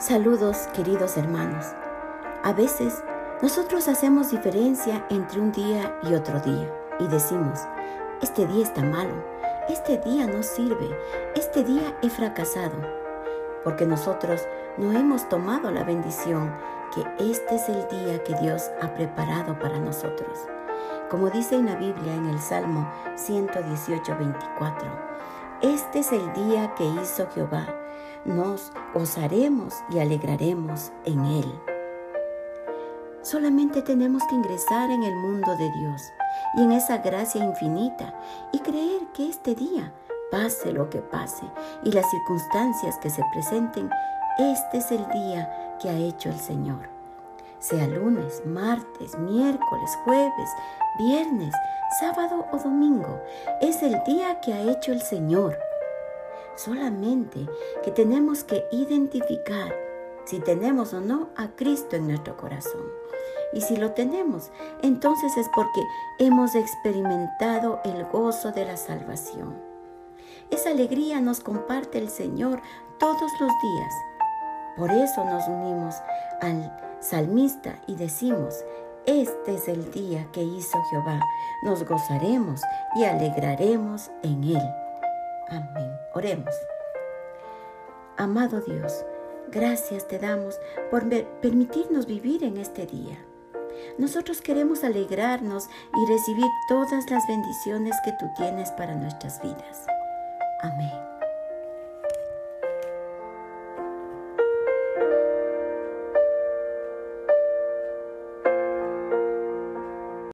Saludos queridos hermanos. A veces nosotros hacemos diferencia entre un día y otro día y decimos, este día está malo, este día no sirve, este día he fracasado, porque nosotros no hemos tomado la bendición que este es el día que Dios ha preparado para nosotros. Como dice en la Biblia en el Salmo 118, 24, este es el día que hizo Jehová nos gozaremos y alegraremos en Él. Solamente tenemos que ingresar en el mundo de Dios y en esa gracia infinita y creer que este día, pase lo que pase y las circunstancias que se presenten, este es el día que ha hecho el Señor. Sea lunes, martes, miércoles, jueves, viernes, sábado o domingo, es el día que ha hecho el Señor solamente que tenemos que identificar si tenemos o no a Cristo en nuestro corazón. Y si lo tenemos, entonces es porque hemos experimentado el gozo de la salvación. Esa alegría nos comparte el Señor todos los días. Por eso nos unimos al salmista y decimos, este es el día que hizo Jehová, nos gozaremos y alegraremos en él. Amén. Oremos. Amado Dios, gracias te damos por permitirnos vivir en este día. Nosotros queremos alegrarnos y recibir todas las bendiciones que tú tienes para nuestras vidas. Amén.